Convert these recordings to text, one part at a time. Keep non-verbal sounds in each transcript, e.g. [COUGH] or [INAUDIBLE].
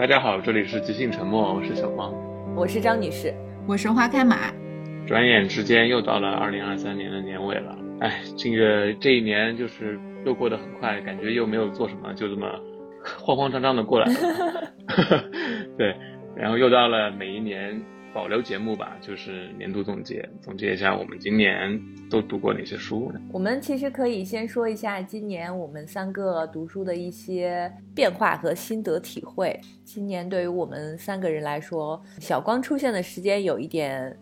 大家好，这里是即兴沉默，我是小光，我是张女士，我是花开马。转眼之间又到了二零二三年的年尾了，哎，这个这一年就是又过得很快，感觉又没有做什么，就这么慌慌张张的过来了。[LAUGHS] 对，然后又到了每一年。保留节目吧，就是年度总结，总结一下我们今年都读过哪些书。我们其实可以先说一下今年我们三个读书的一些变化和心得体会。今年对于我们三个人来说，小光出现的时间有一点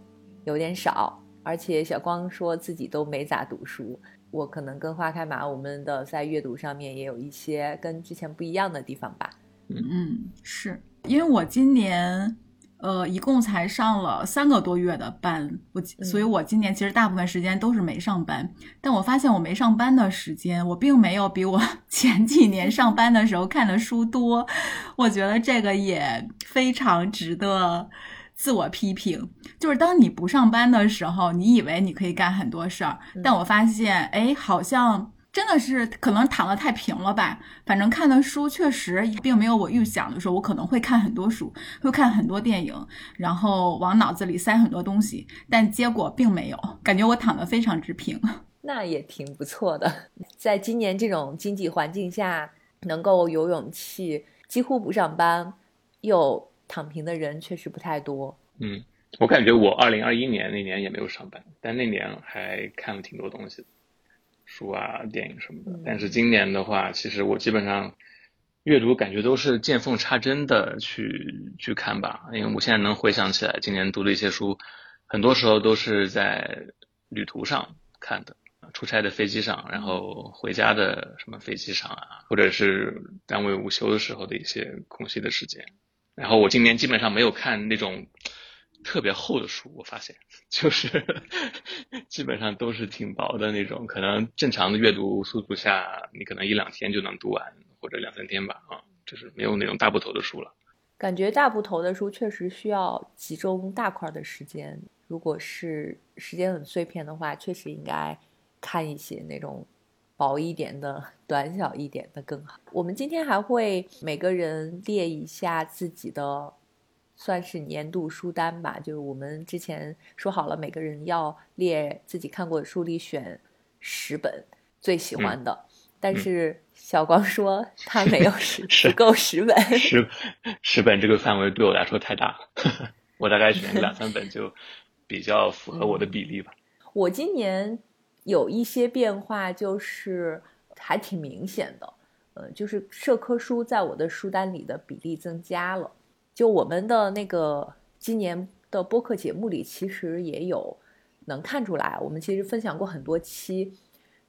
有点少，而且小光说自己都没咋读书。我可能跟花开马，我们的在阅读上面也有一些跟之前不一样的地方吧。嗯嗯，是因为我今年。呃，一共才上了三个多月的班，我所以，我今年其实大部分时间都是没上班。但我发现我没上班的时间，我并没有比我 [LAUGHS] 前几年上班的时候看的书多。我觉得这个也非常值得自我批评。就是当你不上班的时候，你以为你可以干很多事儿，但我发现，哎，好像。真的是可能躺得太平了吧？反正看的书确实并没有我预想的说，我可能会看很多书，会看很多电影，然后往脑子里塞很多东西，但结果并没有，感觉我躺得非常之平。[LAUGHS] 那也挺不错的，在今年这种经济环境下，能够有勇气几乎不上班又躺平的人确实不太多。嗯，我感觉我二零二一年那年也没有上班，但那年还看了挺多东西的。书啊，电影什么的，但是今年的话，其实我基本上阅读感觉都是见缝插针的去去看吧。因为我现在能回想起来，今年读的一些书，很多时候都是在旅途上看的，出差的飞机上，然后回家的什么飞机上啊，或者是单位午休的时候的一些空隙的时间。然后我今年基本上没有看那种。特别厚的书，我发现就是 [LAUGHS] 基本上都是挺薄的那种，可能正常的阅读速度下，你可能一两天就能读完，或者两三天吧，啊，就是没有那种大部头的书了。感觉大部头的书确实需要集中大块的时间，如果是时间很碎片的话，确实应该看一些那种薄一点的、短小一点的更好。我们今天还会每个人列一下自己的。算是年度书单吧，就是我们之前说好了，每个人要列自己看过的书里选十本最喜欢的。但是小光说 [LAUGHS] 他没有十十够十本，[LAUGHS] 十十本这个范围对我来说太大了，[LAUGHS] 我大概选两三本就比较符合我的比例吧。我今年有一些变化，就是还挺明显的，呃，就是社科书在我的书单里的比例增加了。就我们的那个今年的播客节目里，其实也有能看出来，我们其实分享过很多期，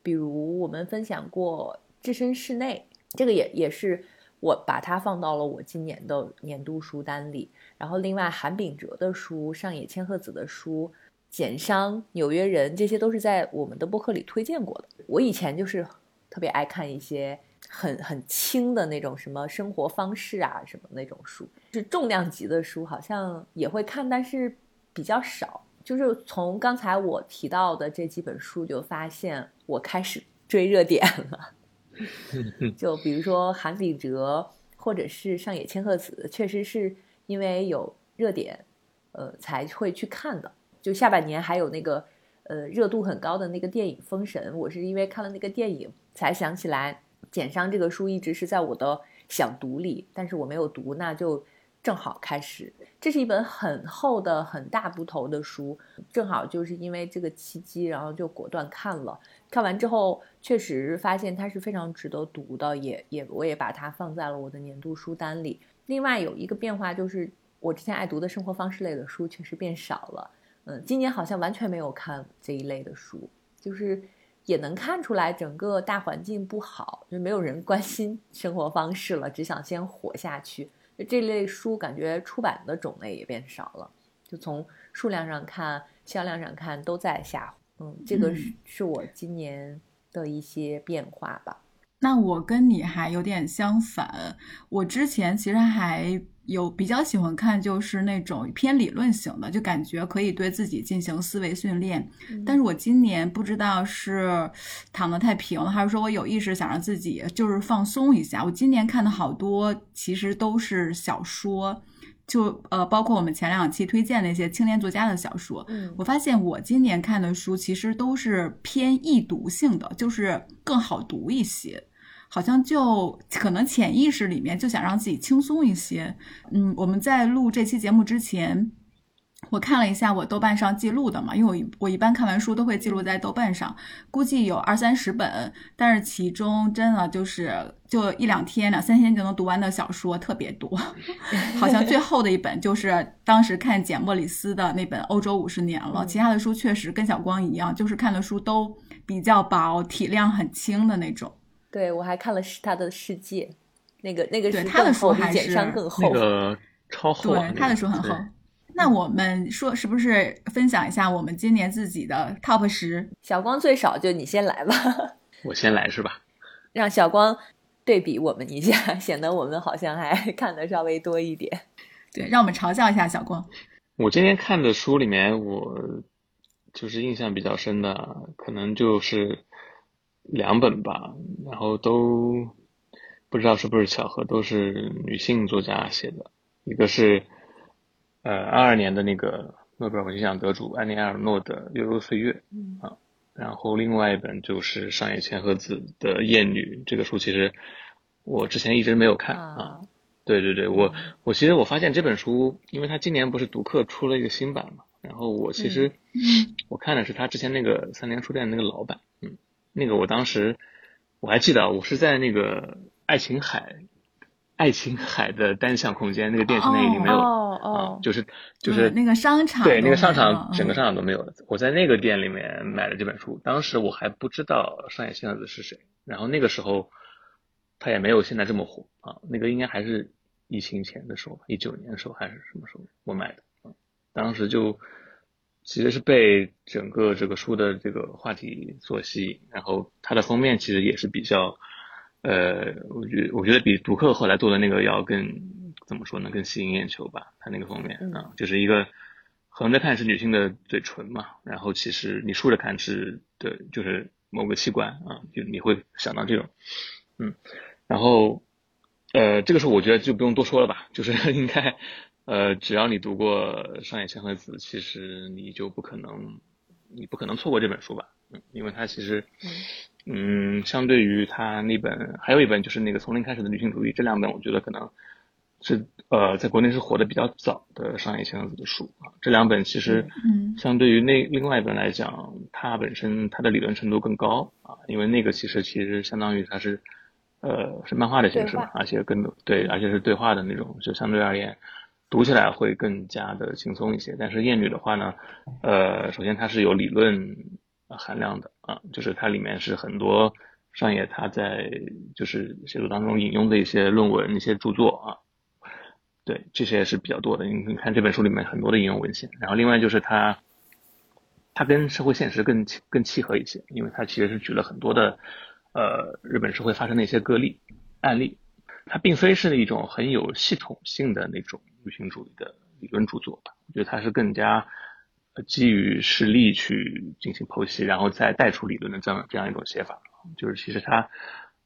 比如我们分享过《置身事内》，这个也也是我把它放到了我今年的年度书单里。然后另外韩炳哲的书、上野千鹤子的书、简商、纽约人，这些都是在我们的播客里推荐过的。我以前就是特别爱看一些。很很轻的那种什么生活方式啊什么那种书，是重量级的书，好像也会看，但是比较少。就是从刚才我提到的这几本书，就发现我开始追热点了。[LAUGHS] 就比如说韩炳哲，或者是上野千鹤子，确实是因为有热点，呃，才会去看的。就下半年还有那个呃热度很高的那个电影《封神》，我是因为看了那个电影才想起来。简商这个书一直是在我的想读里，但是我没有读，那就正好开始。这是一本很厚的、很大部头的书，正好就是因为这个契机，然后就果断看了。看完之后，确实发现它是非常值得读的，也也我也把它放在了我的年度书单里。另外有一个变化就是，我之前爱读的生活方式类的书确实变少了。嗯，今年好像完全没有看这一类的书，就是。也能看出来，整个大环境不好，就没有人关心生活方式了，只想先活下去。就这类书，感觉出版的种类也变少了。就从数量上看，销量上看，都在下滑。嗯，这个是是我今年的一些变化吧。那我跟你还有点相反，我之前其实还。有比较喜欢看，就是那种偏理论型的，就感觉可以对自己进行思维训练。但是我今年不知道是躺得太平了，还是说我有意识想让自己就是放松一下。我今年看的好多其实都是小说，就呃包括我们前两期推荐那些青年作家的小说。嗯我发现我今年看的书其实都是偏易读性的，就是更好读一些。好像就可能潜意识里面就想让自己轻松一些。嗯，我们在录这期节目之前，我看了一下我豆瓣上记录的嘛，因为我我一般看完书都会记录在豆瓣上，估计有二三十本，但是其中真的就是就一两天、两三天就能读完的小说特别多，[LAUGHS] 好像最 [LAUGHS] 后的一本就是当时看简·莫里斯的那本《欧洲五十年》了，其他的书确实跟小光一样，就是看的书都比较薄，体量很轻的那种。对我还看了是他的世界，那个那个是对他的书还是简山更厚。那个超厚啊，对，他的书很厚。那我们说是不是分享一下我们今年自己的 top 十？小光最少就你先来吧，[LAUGHS] 我先来是吧？让小光对比我们一下，显得我们好像还 [LAUGHS] 看的稍微多一点。对，让我们嘲笑一下小光。我今天看的书里面，我就是印象比较深的，可能就是两本吧，然后都不知道是不是巧合，都是女性作家写的。一个是呃二二年的那个诺贝尔文学奖得主安妮埃尔诺的《悠悠岁月》啊，然后另外一本就是上野千鹤子的《艳女》。这个书其实我之前一直没有看啊。对对对，我我其实我发现这本书，因为它今年不是读客出了一个新版嘛，然后我其实、我看的是他之前那个三联书店那个老版，嗯，那个我当时我还记得，我是在那个爱琴海，爱琴海的单向空间那个店现在已经没有了、哦啊哦，就是就是、嗯那个商场对那个商场整个商场都没有了。我在那个店里面买了这本书，当时我还不知道上野千鹤子是谁，然后那个时候他也没有现在这么火啊，那个应该还是疫情前的时候，一九年的时候还是什么时候我买的啊，当时就其实是被整个这个书的这个话题所吸引，然后它的封面其实也是比较。呃，我觉得我觉得比读客后来做的那个要更怎么说呢，更吸引眼球吧。它那个封面嗯啊，就是一个横着看是女性的嘴唇嘛，然后其实你竖着看是的，就是某个器官啊，就你会想到这种，嗯，然后呃，这个时候我觉得就不用多说了吧，就是 [LAUGHS] 应该呃，只要你读过上野千鹤子，其实你就不可能你不可能错过这本书吧，嗯，因为它其实。嗯，相对于他那本，还有一本就是那个从零开始的女性主义，这两本我觉得可能是呃在国内是火的比较早的上野千鹤子的书啊。这两本其实嗯相对于那另外一本来讲，它本身它的理论程度更高啊，因为那个其实其实相当于它是呃是漫画的形式嘛，而且更对，而且是对话的那种，就相对而言读起来会更加的轻松一些。但是艳女的话呢，呃，首先它是有理论含量的啊，就是它里面是很多上野他在就是写作当中引用的一些论文、一些著作啊，对，这些是比较多的。你你看这本书里面很多的引用文献，然后另外就是它，它跟社会现实更更契合一些，因为它其实是举了很多的呃日本社会发生的一些个例案例，它并非是一种很有系统性的那种女性主义的理论著作吧，我觉得它是更加。基于实例去进行剖析，然后再带出理论的这样这样一种写法，就是其实它，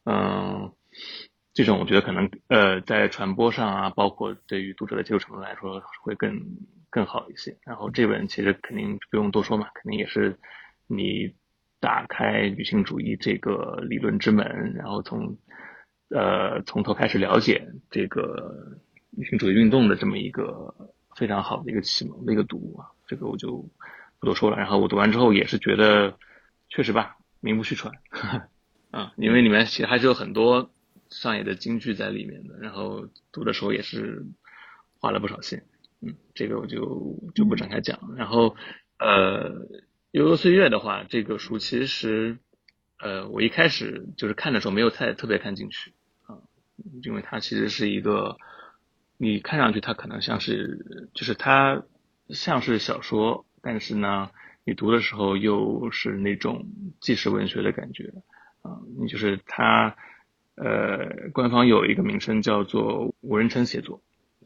嗯，这种我觉得可能呃在传播上啊，包括对于读者的接受程度来说会更更好一些。然后这本其实肯定不用多说嘛，肯定也是你打开女性主义这个理论之门，然后从呃从头开始了解这个女性主义运动的这么一个非常好的一个启蒙的一个读物啊。这个我就不多说了。然后我读完之后也是觉得，确实吧，名不虚传，[LAUGHS] 啊，因为里面其实还是有很多上野的金句在里面的。然后读的时候也是花了不少心，嗯，这个我就就不展开讲了。然后呃，悠悠岁月的话，这个书其实呃，我一开始就是看的时候没有太特别看进去啊，因为它其实是一个，你看上去它可能像是就是它。像是小说，但是呢，你读的时候又是那种纪实文学的感觉，啊、你就是它，呃，官方有一个名称叫做无人称写作，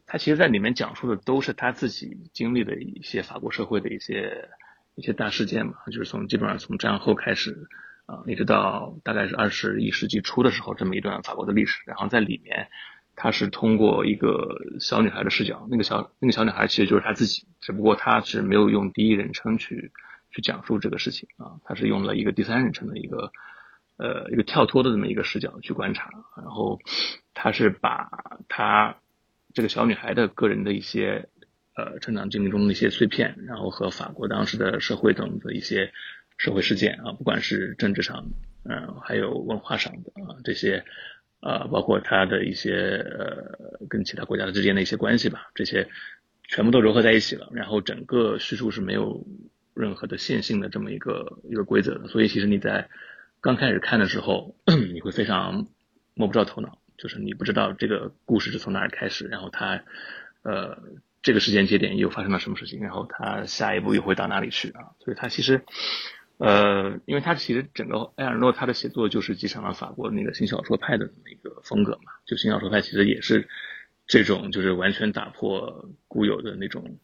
他其实在里面讲述的都是他自己经历的一些法国社会的一些一些大事件嘛，就是从基本上从战后开始啊，一直到大概是二十一世纪初的时候这么一段法国的历史，然后在里面。他是通过一个小女孩的视角，那个小那个小女孩其实就是他自己，只不过他是没有用第一人称去去讲述这个事情啊，他是用了一个第三人称的一个呃一个跳脱的这么一个视角去观察，然后他是把他这个小女孩的个人的一些呃成长经历中的一些碎片，然后和法国当时的社会等的一些社会事件啊，不管是政治上嗯还有文化上的啊这些。啊，包括它的一些呃，跟其他国家之间的一些关系吧，这些全部都融合在一起了。然后整个叙述是没有任何的线性的这么一个一个规则的，所以其实你在刚开始看的时候，[CLEARS THROAT] 你会非常摸不着头脑，就是你不知道这个故事是从哪儿开始，然后它呃这个时间节点又发生了什么事情，然后它下一步又会到哪里去啊？所以它其实。呃，因为他其实整个埃尔诺他的写作就是继承了法国那个新小说派的那个风格嘛，就新小说派其实也是这种就是完全打破固有的那种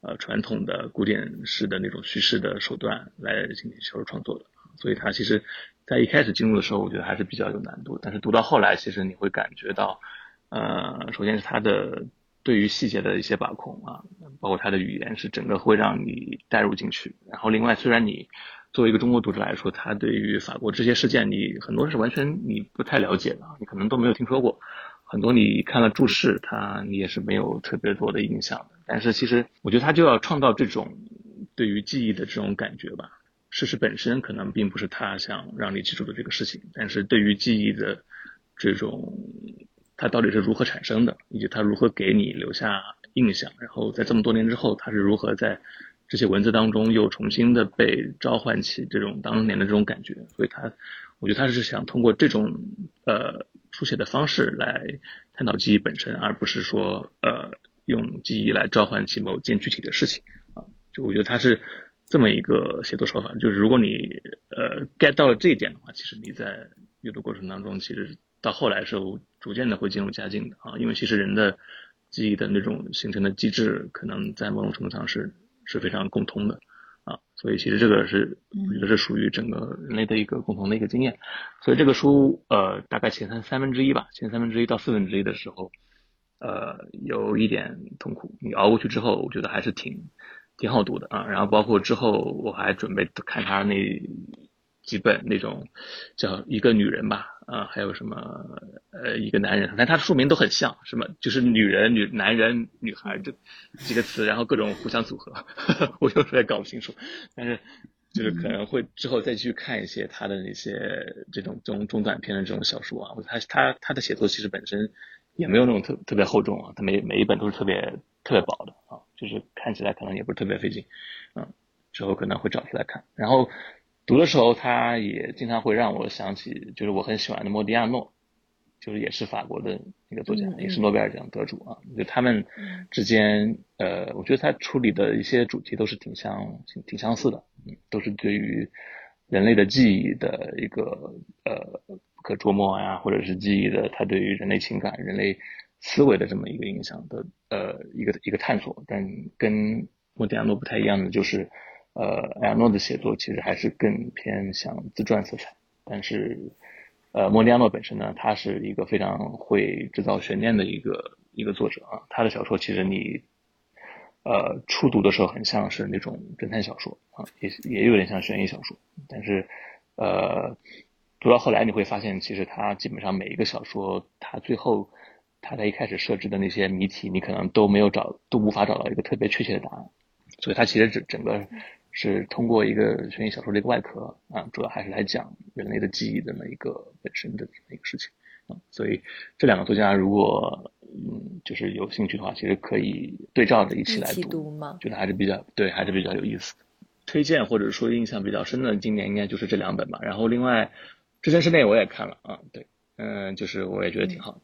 呃传统的古典式的那种叙事的手段来进行小说创作的，所以他其实在一开始进入的时候，我觉得还是比较有难度，但是读到后来，其实你会感觉到，呃，首先是他的对于细节的一些把控啊，包括他的语言是整个会让你带入进去，然后另外虽然你。作为一个中国读者来说，他对于法国这些事件，你很多是完全你不太了解的，你可能都没有听说过。很多你看了注释，他你也是没有特别多的印象。但是其实，我觉得他就要创造这种对于记忆的这种感觉吧。事实本身可能并不是他想让你记住的这个事情，但是对于记忆的这种，它到底是如何产生的，以及它如何给你留下印象，然后在这么多年之后，它是如何在。这些文字当中又重新的被召唤起这种当年的这种感觉，所以他，我觉得他是想通过这种呃书写的方式来探讨记忆本身，而不是说呃用记忆来召唤起某件具体的事情啊。就我觉得他是这么一个写作手法，就是如果你呃 get 到了这一点的话，其实你在阅读过程当中，其实到后来时候逐渐的会进入佳境的啊，因为其实人的记忆的那种形成的机制，可能在某种程度上是。是非常共通的啊，所以其实这个是我觉得是属于整个人类的一个共同的一个经验。所以这个书呃大概前三三分之一吧，前三分之一到四分之一的时候，呃有一点痛苦。你熬过去之后，我觉得还是挺挺好读的啊。然后包括之后我还准备看他那几本那种叫一个女人吧。啊，还有什么呃，一个男人，但他的书名都很像，什么就是女人、女男人、女孩这几个词，然后各种互相组合，[LAUGHS] 我有时候也搞不清楚。但是就是可能会之后再去看一些他的那些这种中中短篇的这种小说啊，或者他他他的写作其实本身也没有那种特特别厚重啊，他每每一本都是特别特别薄的啊，就是看起来可能也不是特别费劲，嗯，之后可能会找出来看，然后。读的时候，他也经常会让我想起，就是我很喜欢的莫迪亚诺，就是也是法国的一个作家，也是诺贝尔奖得主啊。就他们之间，呃，我觉得他处理的一些主题都是挺相挺相似的，嗯，都是对于人类的记忆的一个呃不可捉摸呀，或者是记忆的他对于人类情感、人类思维的这么一个影响的呃一个一个探索。但跟莫迪亚诺不太一样的就是。呃，艾尔诺的写作其实还是更偏向自传色彩，但是，呃，莫迪亚诺本身呢，他是一个非常会制造悬念的一个一个作者啊。他的小说其实你，呃，初读的时候很像是那种侦探小说啊，也也有点像悬疑小说，但是，呃，读到后来你会发现，其实他基本上每一个小说，他最后他在一开始设置的那些谜题，你可能都没有找，都无法找到一个特别确切的答案，所以他其实整整个。是通过一个悬疑小说的一个外壳啊，主要还是来讲人类的记忆这么一个本身的这么一个事情啊，所以这两个作家如果嗯就是有兴趣的话，其实可以对照着一起来读吗？觉得还是比较对，还是比较有意思。推荐或者说印象比较深的今年应该就是这两本吧。然后另外《置身事内》我也看了啊，对，嗯，就是我也觉得挺好的。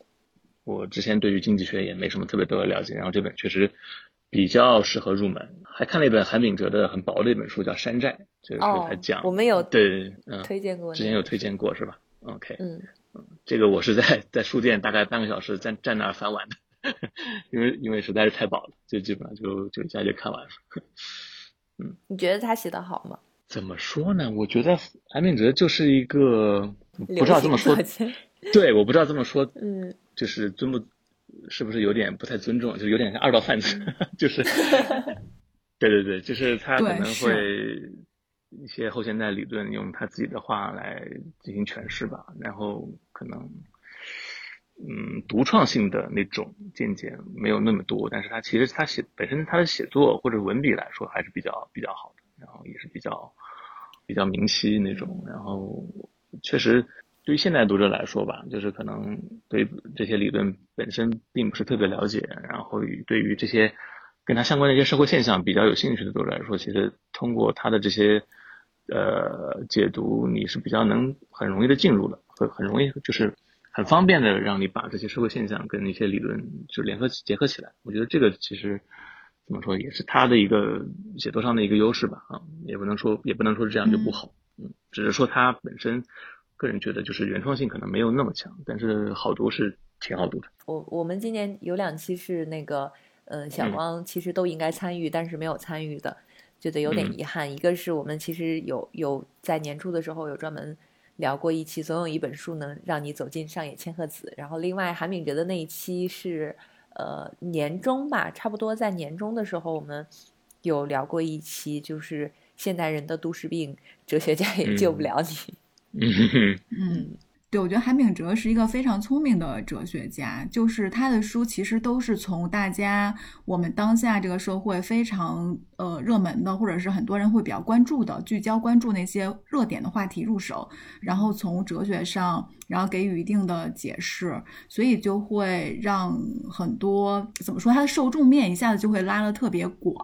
我之前对于经济学也没什么特别多的了解，然后这本确实。比较适合入门，还看了一本韩炳哲的很薄的一本书，叫《山寨》，就是他讲，我们有对，嗯，推荐过，之前有推荐过是吧？OK，嗯。嗯，这个我是在 [LAUGHS] 在书店大概半个小时站站那儿翻完的，[LAUGHS] 因为因为实在是太饱了，就基本上就就一下就看完了。[LAUGHS] 嗯，你觉得他写的好吗？怎么说呢？我觉得韩炳哲就是一个不知道这么说，对，我不知道这么说，嗯，就是尊不，是不是有点不太尊重？就有点像二道贩子，[LAUGHS] 就是，[LAUGHS] 对对对，就是他可能会一些后现代理论用他自己的话来进行诠释吧，然后可能，嗯，独创性的那种见解没有那么多，但是他其实他写本身他的写作或者文笔来说还是比较比较好的。然后也是比较比较明晰那种，然后确实对于现代读者来说吧，就是可能对这些理论本身并不是特别了解，然后对于这些跟他相关的一些社会现象比较有兴趣的读者来说，其实通过他的这些呃解读，你是比较能很容易的进入的，很很容易就是很方便的让你把这些社会现象跟一些理论就联合结合起来。我觉得这个其实。怎么说也是他的一个写作上的一个优势吧啊，也不能说也不能说这样就不好，嗯，只是说他本身个人觉得就是原创性可能没有那么强，但是好读是挺好读的。我我们今年有两期是那个，嗯，小光其实都应该参与，但是没有参与的，觉得有点遗憾。一个是我们其实有有在年初的时候有专门聊过一期，总有一本书能让你走进上野千鹤子，然后另外韩炳哲的那一期是。呃，年终吧，差不多在年终的时候，我们有聊过一期，就是现代人的都市病，哲学家也救不了你。嗯。嗯对，我觉得韩炳哲是一个非常聪明的哲学家，就是他的书其实都是从大家我们当下这个社会非常呃热门的，或者是很多人会比较关注的，聚焦关注那些热点的话题入手，然后从哲学上，然后给予一定的解释，所以就会让很多怎么说，他的受众面一下子就会拉得特别广。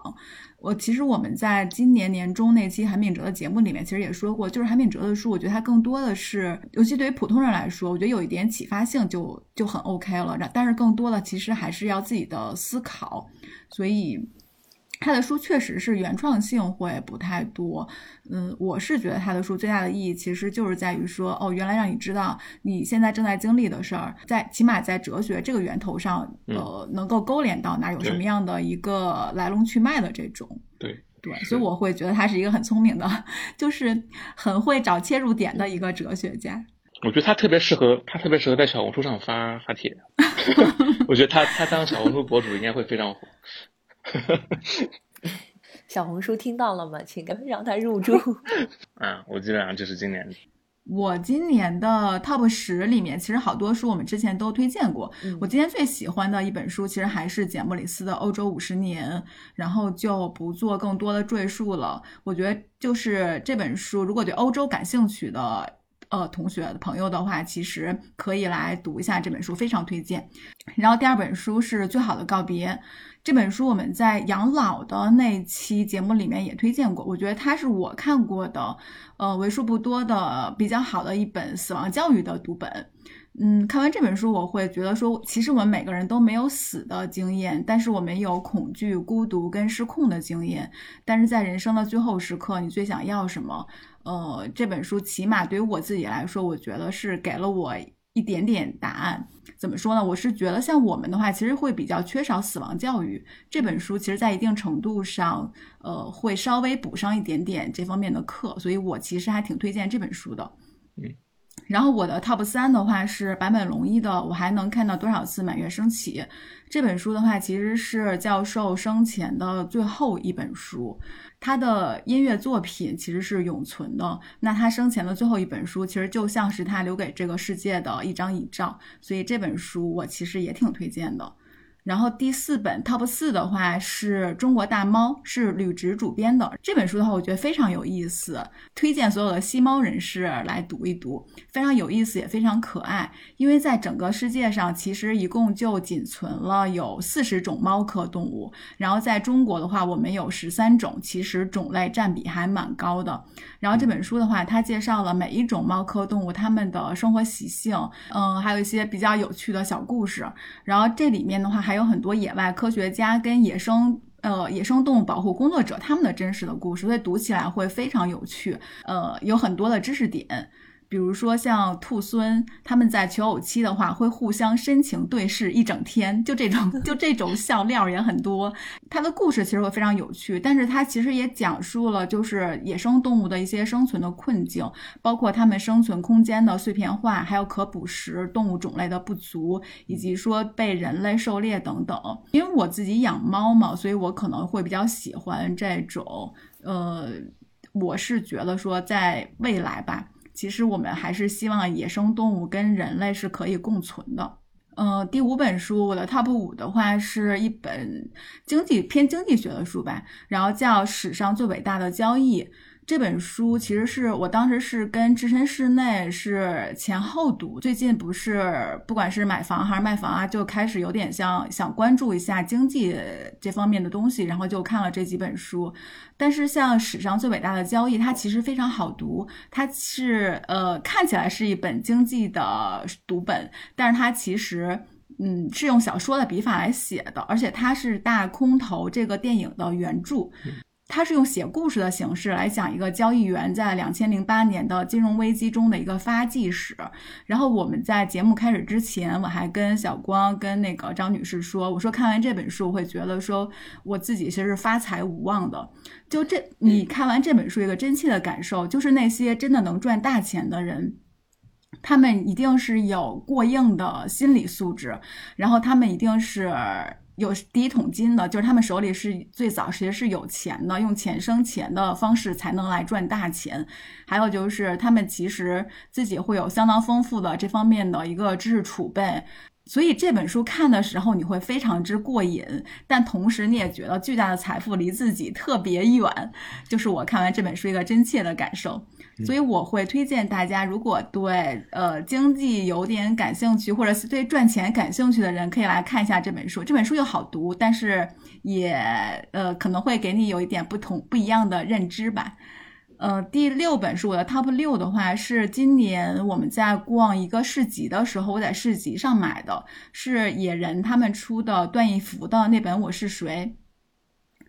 我其实我们在今年年中那期韩敏哲的节目里面，其实也说过，就是韩敏哲的书，我觉得他更多的是，尤其对于普通人来说，我觉得有一点启发性就就很 OK 了。但是更多的其实还是要自己的思考，所以。他的书确实是原创性会不太多，嗯，我是觉得他的书最大的意义其实就是在于说，哦，原来让你知道你现在正在经历的事儿，在起码在哲学这个源头上，呃，能够勾连到哪有什么样的一个来龙去脉的这种，对对，所以我会觉得他是一个很聪明的，就是很会找切入点的一个哲学家。我觉得他特别适合，他特别适合在小红书上发发帖，[LAUGHS] 我觉得他他当小红书博主应该会非常火。[LAUGHS] 小红书听到了吗？请让他入住。嗯，[LAUGHS] 我基本上就是今年。我今年的 Top 十里面，其实好多书我们之前都推荐过。我今年最喜欢的一本书，其实还是简·莫里斯的《欧洲五十年》，然后就不做更多的赘述了。我觉得就是这本书，如果对欧洲感兴趣的呃同学朋友的话，其实可以来读一下这本书，非常推荐。然后第二本书是《最好的告别》。这本书我们在养老的那期节目里面也推荐过，我觉得它是我看过的，呃，为数不多的比较好的一本死亡教育的读本。嗯，看完这本书，我会觉得说，其实我们每个人都没有死的经验，但是我们有恐惧、孤独跟失控的经验。但是在人生的最后时刻，你最想要什么？呃，这本书起码对于我自己来说，我觉得是给了我。一点点答案，怎么说呢？我是觉得像我们的话，其实会比较缺少死亡教育。这本书其实，在一定程度上，呃，会稍微补上一点点这方面的课，所以我其实还挺推荐这本书的。嗯。然后我的 top 三的话是坂本龙一的《我还能看到多少次满月升起》这本书的话，其实是教授生前的最后一本书。他的音乐作品其实是永存的，那他生前的最后一本书，其实就像是他留给这个世界的一张遗照，所以这本书我其实也挺推荐的。然后第四本 top 四的话是中国大猫，是吕植主编的这本书的话，我觉得非常有意思，推荐所有的吸猫人士来读一读，非常有意思也非常可爱。因为在整个世界上，其实一共就仅存了有四十种猫科动物，然后在中国的话，我们有十三种，其实种类占比还蛮高的。然后这本书的话，它介绍了每一种猫科动物它们的生活习性，嗯，还有一些比较有趣的小故事。然后这里面的话还。还有很多野外科学家跟野生呃野生动物保护工作者他们的真实的故事，所以读起来会非常有趣。呃，有很多的知识点，比如说像兔孙他们在求偶期的话，会互相深情对视一整天，就这种就这种笑料也很多。它的故事其实会非常有趣，但是它其实也讲述了就是野生动物的一些生存的困境，包括它们生存空间的碎片化，还有可捕食动物种类的不足，以及说被人类狩猎等等。因为我自己养猫嘛，所以我可能会比较喜欢这种。呃，我是觉得说在未来吧。其实我们还是希望野生动物跟人类是可以共存的。呃，第五本书，我的 top 五的话是一本经济偏经济学的书吧，然后叫《史上最伟大的交易》。这本书其实是我当时是跟置身事内是前后读，最近不是不管是买房还是卖房啊，就开始有点像想关注一下经济这方面的东西，然后就看了这几本书。但是像史上最伟大的交易，它其实非常好读，它是呃看起来是一本经济的读本，但是它其实嗯是用小说的笔法来写的，而且它是大空头这个电影的原著。他是用写故事的形式来讲一个交易员在两千零八年的金融危机中的一个发迹史。然后我们在节目开始之前，我还跟小光、跟那个张女士说，我说看完这本书会觉得说我自己其实是发财无望的。就这，你看完这本书一个真切的感受，就是那些真的能赚大钱的人，他们一定是有过硬的心理素质，然后他们一定是。有第一桶金的，就是他们手里是最早其实是有钱的，用钱生钱的方式才能来赚大钱。还有就是他们其实自己会有相当丰富的这方面的一个知识储备，所以这本书看的时候你会非常之过瘾，但同时你也觉得巨大的财富离自己特别远，就是我看完这本书一个真切的感受。所以我会推荐大家，如果对呃经济有点感兴趣，或者是对赚钱感兴趣的人，可以来看一下这本书。这本书又好读，但是也呃可能会给你有一点不同不一样的认知吧。呃，第六本是我的 top 六的话是今年我们在逛一个市集的时候，我在市集上买的是野人他们出的段义孚的那本《我是谁》。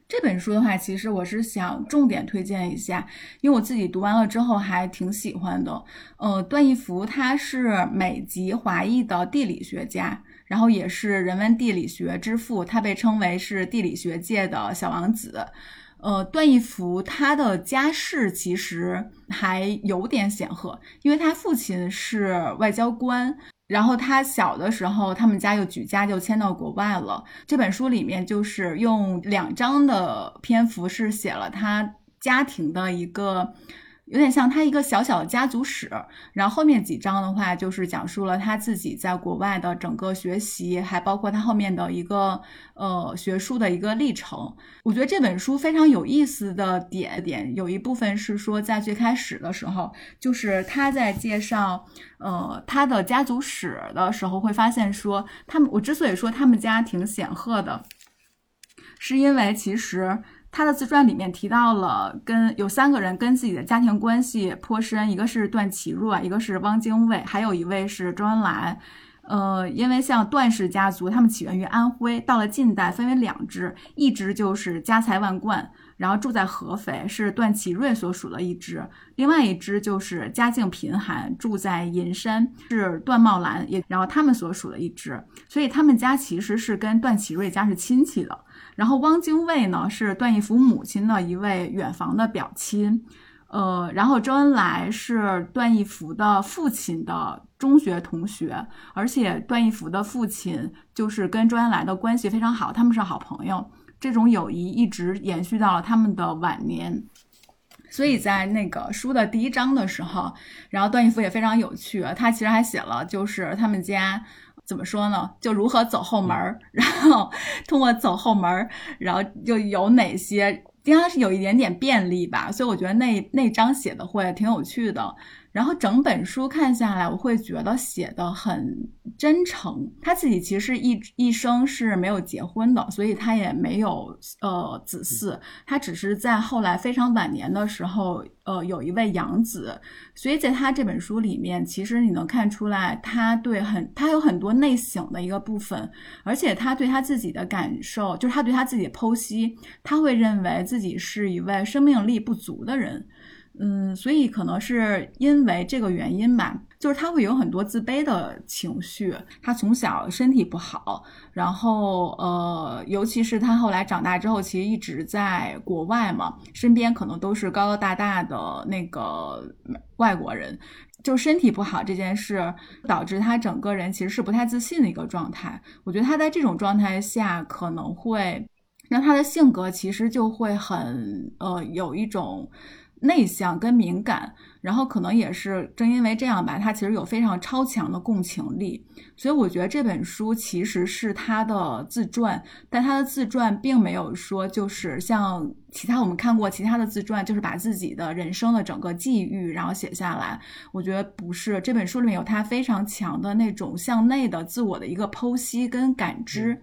这本书的话，其实我是想重点推荐一下，因为我自己读完了之后还挺喜欢的。呃，段义孚他是美籍华裔的地理学家，然后也是人文地理学之父，他被称为是地理学界的小王子。呃，段义孚他的家世其实还有点显赫，因为他父亲是外交官。然后他小的时候，他们家又举家就迁到国外了。这本书里面就是用两章的篇幅是写了他家庭的一个。有点像他一个小小的家族史，然后后面几章的话就是讲述了他自己在国外的整个学习，还包括他后面的一个呃学术的一个历程。我觉得这本书非常有意思的点点，有一部分是说在最开始的时候，就是他在介绍呃他的家族史的时候，会发现说他们我之所以说他们家挺显赫的，是因为其实。他的自传里面提到了跟有三个人跟自己的家庭关系颇深，一个是段祺瑞，一个是汪精卫，还有一位是周恩来。呃，因为像段氏家族，他们起源于安徽，到了近代分为两支，一支就是家财万贯，然后住在合肥，是段祺瑞所属的一支；另外一支就是家境贫寒，住在银山，是段茂兰也，然后他们所属的一支。所以他们家其实是跟段祺瑞家是亲戚的。然后汪精卫呢是段义孚母亲的一位远房的表亲，呃，然后周恩来是段义孚的父亲的中学同学，而且段义孚的父亲就是跟周恩来的关系非常好，他们是好朋友，这种友谊一直延续到了他们的晚年。所以在那个书的第一章的时候，然后段义孚也非常有趣，他其实还写了就是他们家。怎么说呢？就如何走后门儿，[LAUGHS] 然后通过走后门儿，然后就有哪些，应该是有一点点便利吧。所以我觉得那那章写的会挺有趣的。然后整本书看下来，我会觉得写的很真诚。他自己其实一一生是没有结婚的，所以他也没有呃子嗣。他只是在后来非常晚年的时候，呃，有一位养子。所以在他这本书里面，其实你能看出来，他对很他有很多内省的一个部分，而且他对他自己的感受，就是他对他自己的剖析，他会认为自己是一位生命力不足的人。嗯，所以可能是因为这个原因吧，就是他会有很多自卑的情绪。他从小身体不好，然后呃，尤其是他后来长大之后，其实一直在国外嘛，身边可能都是高高大大的那个外国人，就身体不好这件事，导致他整个人其实是不太自信的一个状态。我觉得他在这种状态下，可能会让他的性格其实就会很呃有一种。内向跟敏感，然后可能也是正因为这样吧，他其实有非常超强的共情力，所以我觉得这本书其实是他的自传，但他的自传并没有说就是像其他我们看过其他的自传，就是把自己的人生的整个际遇然后写下来，我觉得不是，这本书里面有他非常强的那种向内的自我的一个剖析跟感知，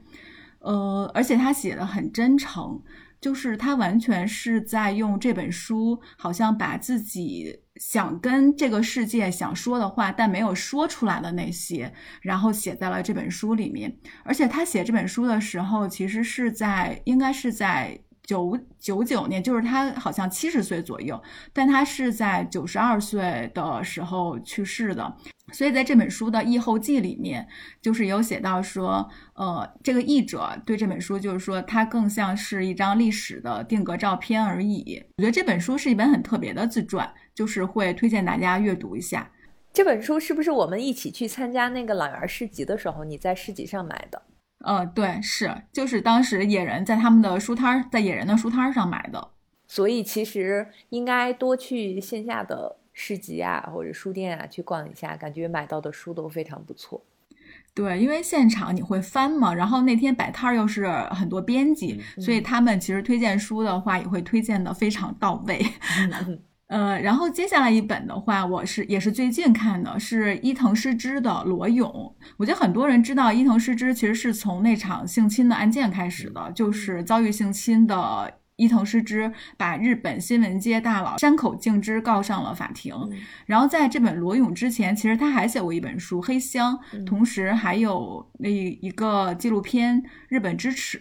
呃，而且他写的很真诚。就是他完全是在用这本书，好像把自己想跟这个世界想说的话，但没有说出来的那些，然后写在了这本书里面。而且他写这本书的时候，其实是在应该是在九九九年，就是他好像七十岁左右，但他是在九十二岁的时候去世的。所以在这本书的译后记里面，就是有写到说，呃，这个译者对这本书就是说，它更像是一张历史的定格照片而已。我觉得这本书是一本很特别的自传，就是会推荐大家阅读一下。这本书是不是我们一起去参加那个朗园市集的时候，你在市集上买的？呃，对，是，就是当时野人在他们的书摊，在野人的书摊上买的。所以其实应该多去线下的。市集啊，或者书店啊，去逛一下，感觉买到的书都非常不错。对，因为现场你会翻嘛，然后那天摆摊儿又是很多编辑，所以他们其实推荐书的话也会推荐的非常到位。[LAUGHS] 呃，然后接下来一本的话，我是也是最近看的，是伊藤诗织的《裸泳》。我觉得很多人知道伊藤诗织其实是从那场性侵的案件开始的，就是遭遇性侵的。伊藤诗织把日本新闻界大佬山口敬之告上了法庭，然后在这本裸泳之前，其实他还写过一本书《黑箱》，同时还有那一个纪录片《日本之耻》。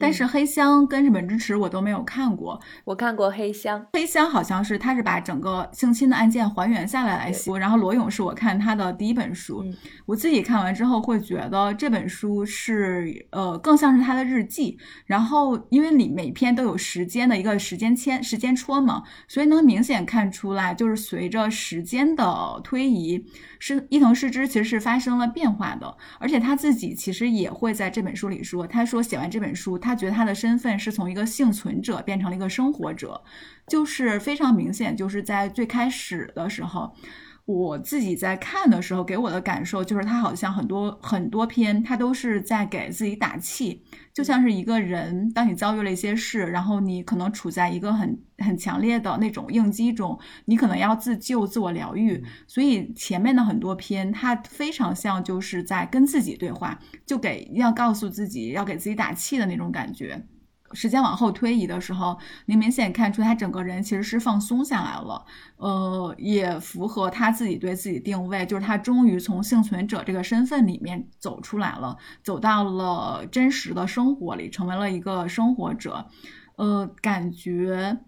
但是黑箱跟日本之耻我都没有看过，我看过黑箱。黑箱好像是他是把整个性侵的案件还原下来来写，然后罗勇是我看他的第一本书，我自己看完之后会觉得这本书是呃更像是他的日记，然后因为里每篇都有时间的一个时间签时间戳嘛，所以能明显看出来就是随着时间的推移，是伊藤诗织其实是发生了变化的，而且他自己其实也会在这本书里说，他说写完这本书他。他觉得他的身份是从一个幸存者变成了一个生活者，就是非常明显。就是在最开始的时候，我自己在看的时候，给我的感受就是他好像很多很多篇，他都是在给自己打气，就像是一个人，当你遭遇了一些事，然后你可能处在一个很很强烈的那种应激中，你可能要自救、自我疗愈。所以前面的很多篇，他非常像就是在跟自己对话，就给要告诉自己要给自己打气的那种感觉。时间往后推移的时候，你明显看出他整个人其实是放松下来了，呃，也符合他自己对自己定位，就是他终于从幸存者这个身份里面走出来了，走到了真实的生活里，成为了一个生活者。呃，感觉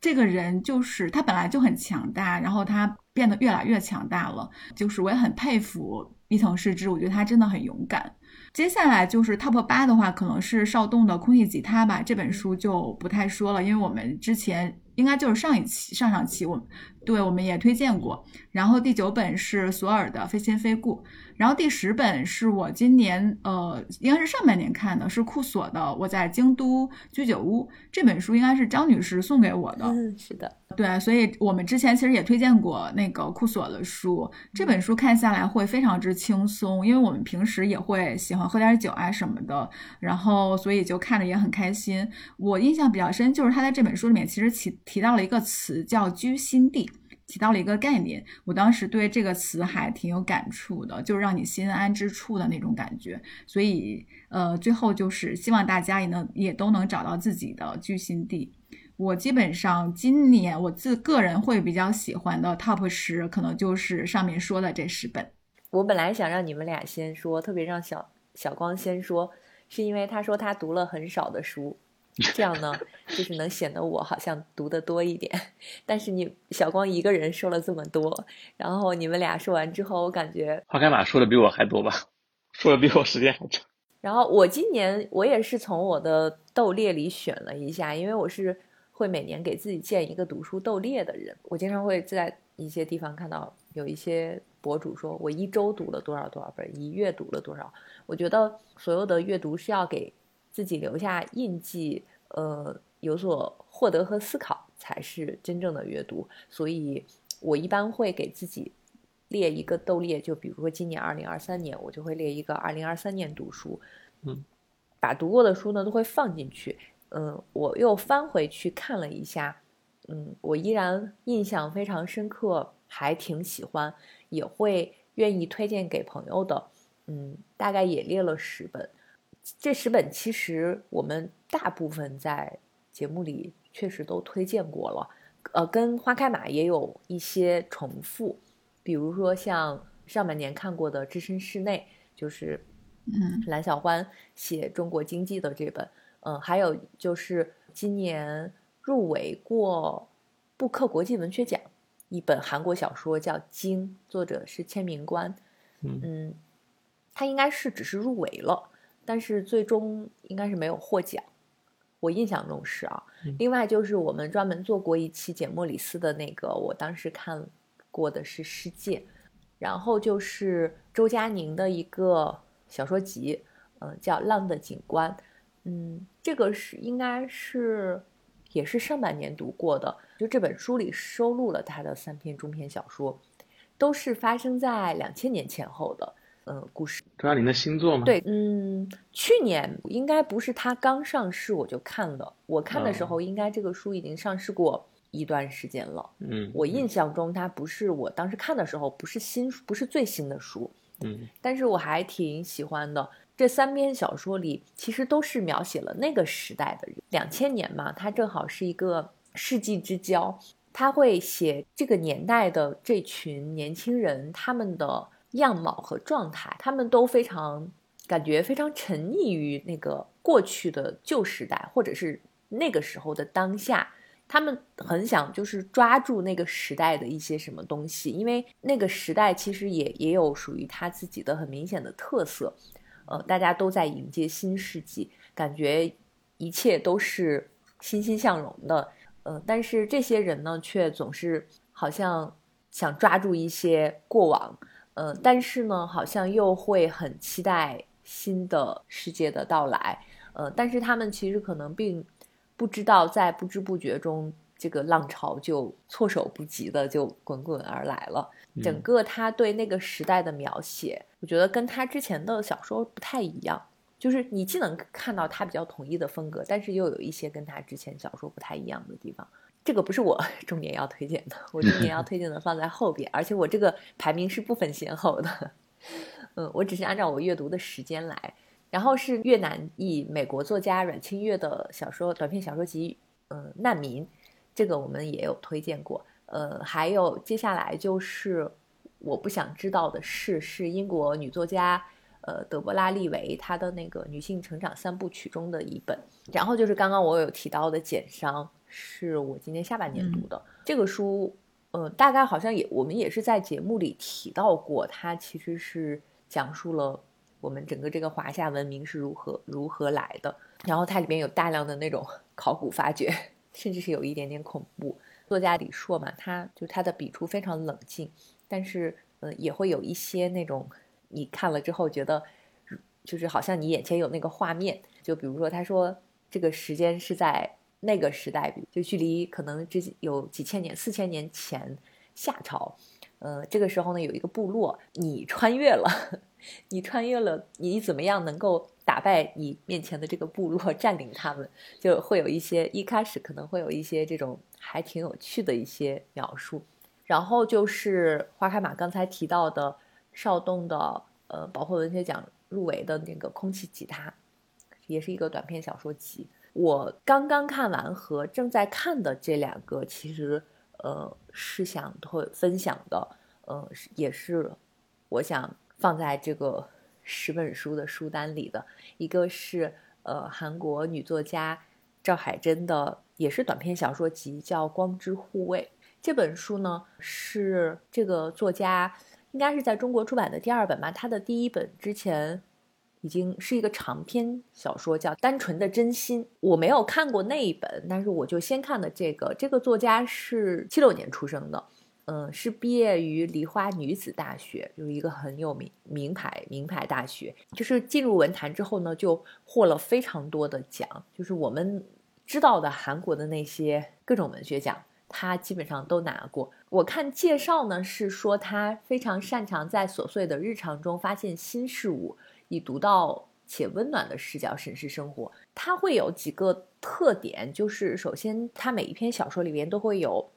这个人就是他本来就很强大，然后他变得越来越强大了，就是我也很佩服伊藤诗织，我觉得他真的很勇敢。接下来就是 top 八的话，可能是邵栋的空气吉他吧。这本书就不太说了，因为我们之前应该就是上一期、上上期，我对我们也推荐过。然后第九本是索尔的《非亲非故》。然后第十本是我今年呃，应该是上半年看的，是库索的《我在京都居酒屋》这本书，应该是张女士送给我的。嗯，是的，对，所以我们之前其实也推荐过那个库索的书。这本书看下来会非常之轻松，因为我们平时也会喜欢喝点酒啊什么的，然后所以就看着也很开心。我印象比较深就是他在这本书里面其实提提到了一个词叫居心地。提到了一个概念，我当时对这个词还挺有感触的，就是让你心安之处的那种感觉。所以，呃，最后就是希望大家也能也都能找到自己的居心地。我基本上今年我自个人会比较喜欢的 top 十，可能就是上面说的这十本。我本来想让你们俩先说，特别让小小光先说，是因为他说他读了很少的书，[LAUGHS] 这样呢，就是能显得我好像读的多一点。但是你小光一个人说了这么多，然后你们俩说完之后，我感觉花开马说的比我还多吧，说的比我时间还长。[LAUGHS] 然后我今年我也是从我的斗列里选了一下，因为我是会每年给自己建一个读书斗列的人，我经常会在一些地方看到有一些博主说我一周读了多少多少本，一月读了多少。我觉得所有的阅读是要给自己留下印记，呃，有所获得和思考才是真正的阅读。所以我一般会给自己。列一个斗列，就比如说今年二零二三年，我就会列一个二零二三年读书，嗯，把读过的书呢都会放进去，嗯，我又翻回去看了一下，嗯，我依然印象非常深刻，还挺喜欢，也会愿意推荐给朋友的，嗯，大概也列了十本，这十本其实我们大部分在节目里确实都推荐过了，呃，跟花开马也有一些重复。比如说像上半年看过的《置身事内》，就是嗯。蓝小欢写中国经济的这本，嗯，还有就是今年入围过布克国际文学奖一本韩国小说叫《鲸》，作者是千明官，嗯，他应该是只是入围了，但是最终应该是没有获奖，我印象中是啊。另外就是我们专门做过一期简莫里斯的那个，我当时看。过的是世界，然后就是周佳宁的一个小说集，嗯，叫《浪的景观》，嗯，这个是应该是也是上半年读过的，就这本书里收录了他的三篇中篇小说，都是发生在两千年前后的，嗯，故事。周佳宁的新作吗？对，嗯，去年应该不是他刚上市我就看了，我看的时候应该这个书已经上市过。一段时间了，嗯，我印象中它不是我当时看的时候不是新不是最新的书，嗯，但是我还挺喜欢的。这三篇小说里其实都是描写了那个时代的人，两千年嘛，它正好是一个世纪之交，他会写这个年代的这群年轻人他们的样貌和状态，他们都非常感觉非常沉溺于那个过去的旧时代，或者是那个时候的当下。他们很想就是抓住那个时代的一些什么东西，因为那个时代其实也也有属于他自己的很明显的特色，呃，大家都在迎接新世纪，感觉一切都是欣欣向荣的，呃，但是这些人呢，却总是好像想抓住一些过往，呃，但是呢，好像又会很期待新的世界的到来，呃，但是他们其实可能并。不知道在不知不觉中，这个浪潮就措手不及的就滚滚而来了。整个他对那个时代的描写，我觉得跟他之前的小说不太一样。就是你既能看到他比较统一的风格，但是又有一些跟他之前小说不太一样的地方。这个不是我 [LAUGHS] 重点要推荐的，我重点要推荐的放在后边，而且我这个排名是不分先后的。嗯，我只是按照我阅读的时间来。然后是越南裔美国作家阮清月的小说短篇小说集，嗯，难民，这个我们也有推荐过。呃，还有接下来就是我不想知道的事，是英国女作家呃德伯拉利维她的那个女性成长三部曲中的一本。然后就是刚刚我有提到的简商，是我今年下半年读的这个书，呃，大概好像也我们也是在节目里提到过，它其实是讲述了。我们整个这个华夏文明是如何如何来的？然后它里面有大量的那种 [LAUGHS] 考古发掘，甚至是有一点点恐怖。作家李硕嘛，他就他的笔触非常冷静，但是呃也会有一些那种你看了之后觉得，就是好像你眼前有那个画面。就比如说他说这个时间是在那个时代，就距离可能之有几千年、四千年前夏朝。呃，这个时候呢有一个部落，你穿越了。[LAUGHS] 你穿越了，你怎么样能够打败你面前的这个部落，占领他们？就会有一些一开始可能会有一些这种还挺有趣的一些描述。然后就是花开马刚才提到的邵栋的呃，保护文学奖入围的那个空气吉他，也是一个短篇小说集。我刚刚看完和正在看的这两个，其实呃是想会分享的，呃也是我想。放在这个十本书的书单里的一个是呃韩国女作家赵海珍的，也是短篇小说集，叫《光之护卫》。这本书呢，是这个作家应该是在中国出版的第二本吧。他的第一本之前已经是一个长篇小说，叫《单纯的真心》。我没有看过那一本，但是我就先看的这个。这个作家是七六年出生的，嗯，是毕业于梨花女子大学，就是一个很有名名牌名牌大学。就是进入文坛之后呢，就获了非常多的奖，就是我们知道的韩国的那些各种文学奖。他基本上都拿过。我看介绍呢，是说他非常擅长在琐碎的日常中发现新事物，以独到且温暖的视角审视生活。他会有几个特点，就是首先，他每一篇小说里面都会有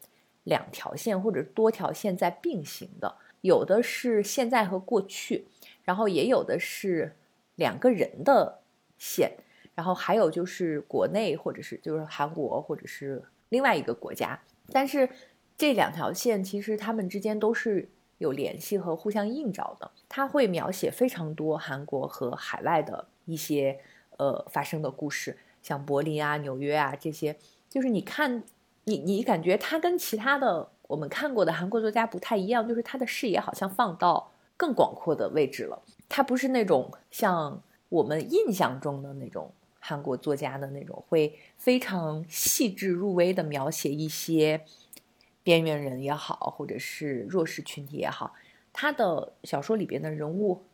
两条线或者多条线在并行的，有的是现在和过去，然后也有的是两个人的线，然后还有就是国内或者是就是韩国或者是另外一个国家。但是这两条线其实它们之间都是有联系和互相映照的。它会描写非常多韩国和海外的一些呃发生的故事，像柏林啊、纽约啊这些。就是你看，你你感觉他跟其他的我们看过的韩国作家不太一样，就是他的视野好像放到更广阔的位置了。他不是那种像我们印象中的那种。韩国作家的那种会非常细致入微的描写一些边缘人也好，或者是弱势群体也好，他的小说里边的人物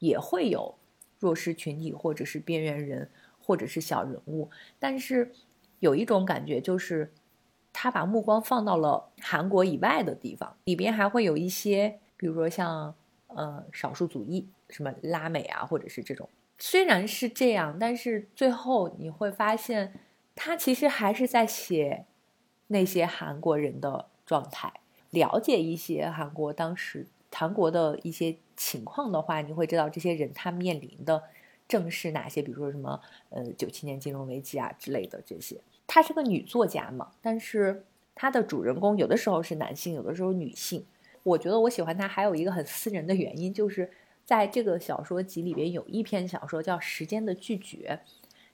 也会有弱势群体，或者是边缘人，或者是小人物。但是有一种感觉，就是他把目光放到了韩国以外的地方，里边还会有一些，比如说像呃少数族裔，什么拉美啊，或者是这种。虽然是这样，但是最后你会发现，他其实还是在写那些韩国人的状态。了解一些韩国当时韩国的一些情况的话，你会知道这些人他面临的正是哪些，比如说什么呃九七年金融危机啊之类的这些。她是个女作家嘛，但是她的主人公有的时候是男性，有的时候女性。我觉得我喜欢她还有一个很私人的原因就是。在这个小说集里边有一篇小说叫《时间的拒绝》，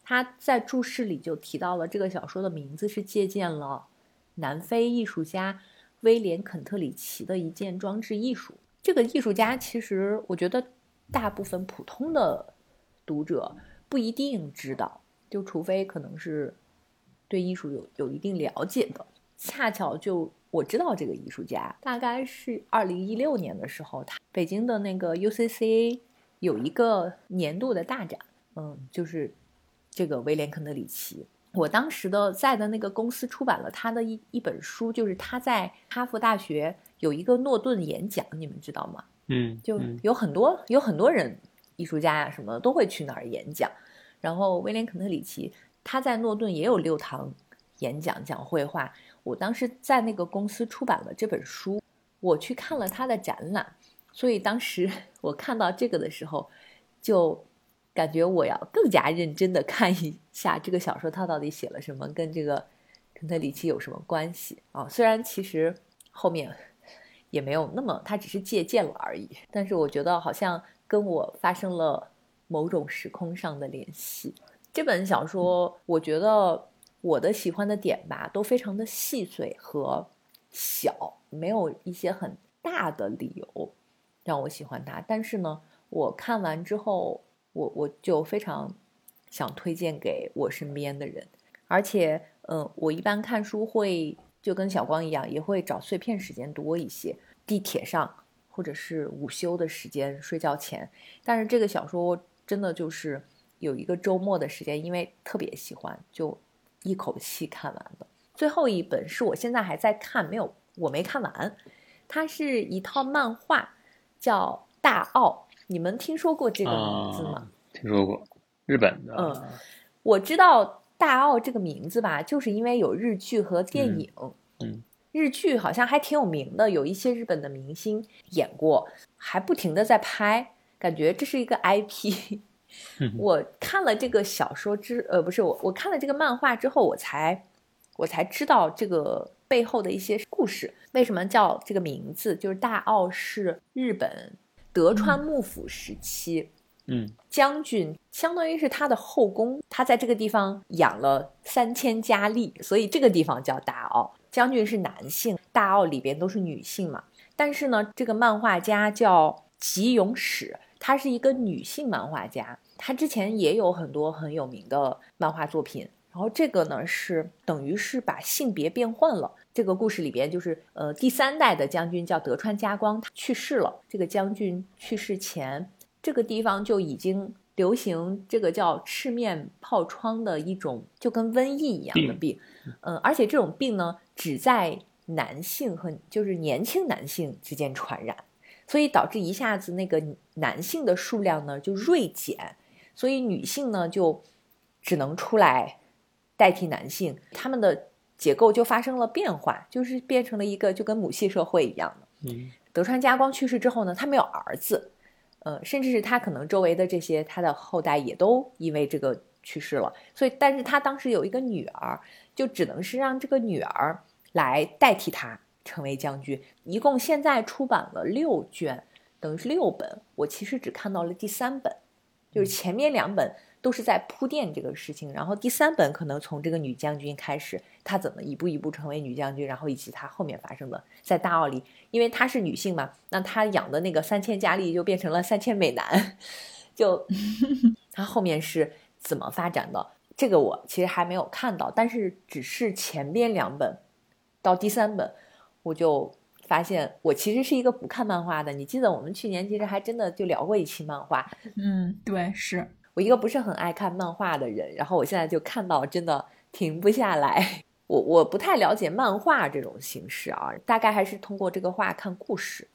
他在注释里就提到了这个小说的名字是借鉴了南非艺术家威廉肯特里奇的一件装置艺术。这个艺术家其实我觉得大部分普通的读者不一定知道，就除非可能是对艺术有有一定了解的，恰巧就。我知道这个艺术家，大概是二零一六年的时候，他北京的那个 UCCA 有一个年度的大展，嗯，就是这个威廉肯特里奇。我当时的在的那个公司出版了他的一一本书，就是他在哈佛大学有一个诺顿演讲，你们知道吗？嗯，就有很多有很多人，艺术家呀什么的都会去那儿演讲。然后威廉肯特里奇他在诺顿也有六堂演讲讲绘画。我当时在那个公司出版了这本书，我去看了他的展览，所以当时 [LAUGHS] 我看到这个的时候，就感觉我要更加认真的看一下这个小说，它到底写了什么，跟这个跟特里奇有什么关系啊？虽然其实后面 [LAUGHS] 也没有那么，他只是借鉴了而已，但是我觉得好像跟我发生了某种时空上的联系。这本小说，我觉得。我的喜欢的点吧，都非常的细碎和小，没有一些很大的理由让我喜欢它。但是呢，我看完之后，我我就非常想推荐给我身边的人。而且，嗯，我一般看书会就跟小光一样，也会找碎片时间多一些，地铁上或者是午休的时间、睡觉前。但是这个小说真的就是有一个周末的时间，因为特别喜欢就。一口气看完的最后一本是我现在还在看，没有我没看完。它是一套漫画，叫《大奥》，你们听说过这个名字吗？听说过，日本的。嗯，我知道《大奥》这个名字吧，就是因为有日剧和电影。嗯，日剧好像还挺有名的，有一些日本的明星演过，还不停的在拍，感觉这是一个 IP。我看了这个小说之，呃，不是我，我看了这个漫画之后，我才，我才知道这个背后的一些故事。为什么叫这个名字？就是大奥是日本德川幕府时期嗯，将军相当于是他的后宫，他在这个地方养了三千佳丽，所以这个地方叫大奥。将军是男性，大奥里边都是女性嘛。但是呢，这个漫画家叫吉永史，她是一个女性漫画家，她之前也有很多很有名的漫画作品。然后这个呢是等于是把性别变换了。这个故事里边就是呃第三代的将军叫德川家光，他去世了。这个将军去世前，这个地方就已经流行这个叫赤面疱疮的一种就跟瘟疫一样的病，嗯，而且这种病呢只在男性和就是年轻男性之间传染，所以导致一下子那个男性的数量呢就锐减，所以女性呢就只能出来。代替男性，他们的结构就发生了变化，就是变成了一个就跟母系社会一样的。嗯，德川家光去世之后呢，他没有儿子，呃，甚至是他可能周围的这些他的后代也都因为这个去世了，所以，但是他当时有一个女儿，就只能是让这个女儿来代替他成为将军。一共现在出版了六卷，等于是六本，我其实只看到了第三本，就是前面两本。都是在铺垫这个事情，然后第三本可能从这个女将军开始，她怎么一步一步成为女将军，然后以及她后面发生的在大奥里，因为她是女性嘛，那她养的那个三千佳丽就变成了三千美男，[LAUGHS] 就 [LAUGHS] 她后面是怎么发展的，这个我其实还没有看到，但是只是前边两本到第三本，我就发现我其实是一个不看漫画的。你记得我们去年其实还真的就聊过一期漫画，嗯，对，是。我一个不是很爱看漫画的人，然后我现在就看到真的停不下来。我我不太了解漫画这种形式啊，大概还是通过这个画看故事。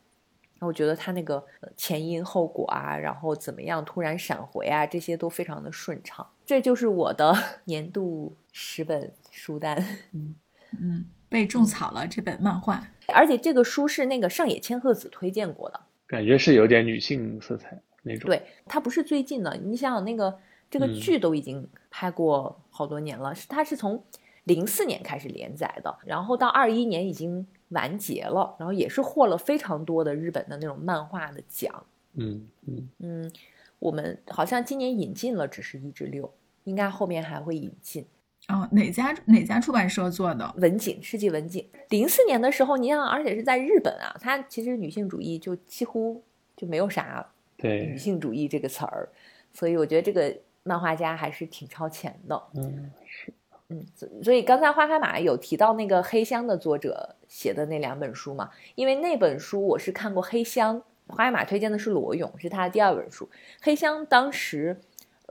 然后我觉得他那个前因后果啊，然后怎么样突然闪回啊，这些都非常的顺畅。这就是我的 [LAUGHS] 年度十本书单。嗯嗯，被种草了这本漫画，而且这个书是那个上野千鹤子推荐过的，感觉是有点女性色彩。那种对，它不是最近的。你想想，那个这个剧都已经拍过好多年了，是它是从零四年开始连载的，然后到二一年已经完结了，然后也是获了非常多的日本的那种漫画的奖。嗯嗯嗯，我们好像今年引进了，只是一至六，应该后面还会引进。哦，哪家哪家出版社做的？文景，世纪文景。零四年的时候，你想，而且是在日本啊，它其实女性主义就几乎就没有啥。对女性主义这个词儿，所以我觉得这个漫画家还是挺超前的。嗯，是，嗯，所以刚才花开马有提到那个黑箱的作者写的那两本书嘛？因为那本书我是看过黑箱，花开马推荐的是罗勇，是他的第二本书。黑箱当时，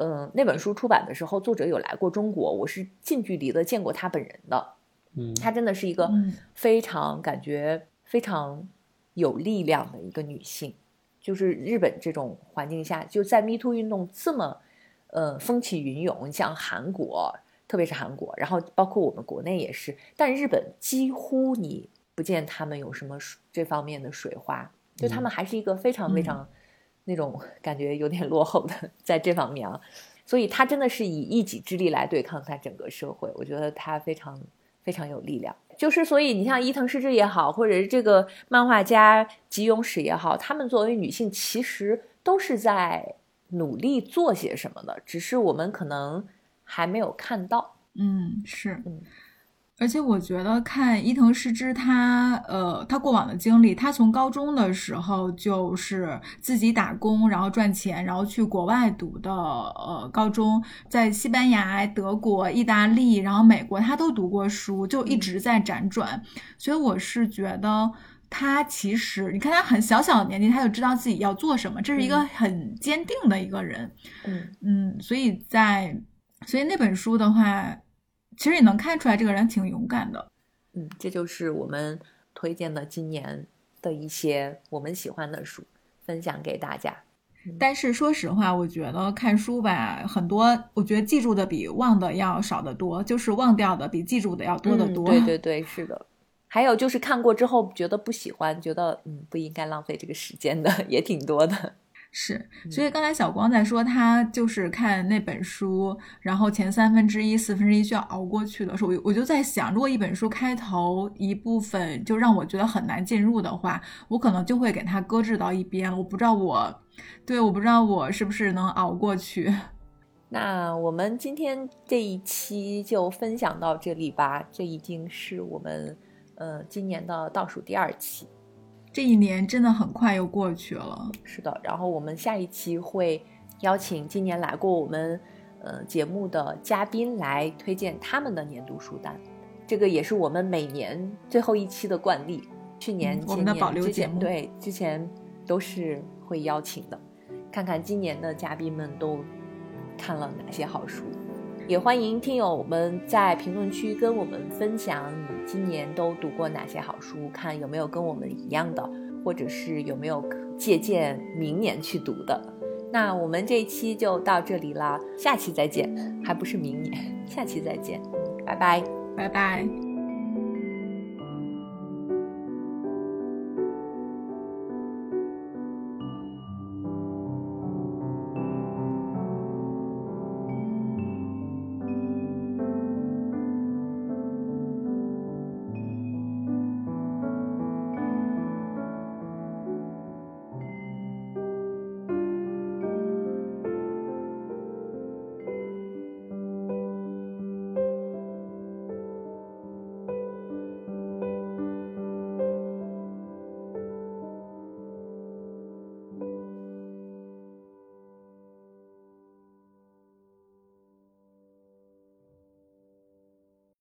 嗯，那本书出版的时候，作者有来过中国，我是近距离的见过他本人的。嗯，她真的是一个非常感觉非常有力量的一个女性。就是日本这种环境下，就在 Me Too 运动这么，呃，风起云涌，像韩国，特别是韩国，然后包括我们国内也是，但日本几乎你不见他们有什么这方面的水花，就他们还是一个非常非常那种 [LAUGHS] 感觉有点落后的在这方面啊，所以他真的是以一己之力来对抗他整个社会，我觉得他非常非常有力量。就是，所以你像伊藤诗织也好，或者是这个漫画家吉永史也好，他们作为女性，其实都是在努力做些什么的，只是我们可能还没有看到。嗯，是，嗯。而且我觉得看伊藤诗织，他呃，他过往的经历，他从高中的时候就是自己打工，然后赚钱，然后去国外读的呃高中，在西班牙、德国、意大利，然后美国，他都读过书，就一直在辗转。所以我是觉得他其实，你看他很小小的年纪，他就知道自己要做什么，这是一个很坚定的一个人。嗯嗯，所以在所以那本书的话。其实也能看出来，这个人挺勇敢的。嗯，这就是我们推荐的今年的一些我们喜欢的书，分享给大家。但是说实话，我觉得看书吧，很多我觉得记住的比忘的要少得多，就是忘掉的比记住的要多得多。对对 [LAUGHS] 对，是的。还有就是看过之后觉得不喜欢，觉得嗯不应该浪费这个时间的也挺多的。是，所以刚才小光在说他就是看那本书，然后前三分之一、四分之一需要熬过去的时候，我我就在想，如果一本书开头一部分就让我觉得很难进入的话，我可能就会给它搁置到一边了。我不知道我，对，我不知道我是不是能熬过去。[LAUGHS] 那我们今天这一期就分享到这里吧，这已经是我们呃今年的倒数第二期。这一年真的很快又过去了，是的。然后我们下一期会邀请今年来过我们呃节目的嘉宾来推荐他们的年度书单，这个也是我们每年最后一期的惯例。去年、我们的保留节目，对之前都是会邀请的，看看今年的嘉宾们都看了哪些好书。也欢迎听友们在评论区跟我们分享你今年都读过哪些好书，看有没有跟我们一样的，或者是有没有借鉴明年去读的。那我们这一期就到这里啦，下期再见，还不是明年，下期再见，拜拜，拜拜。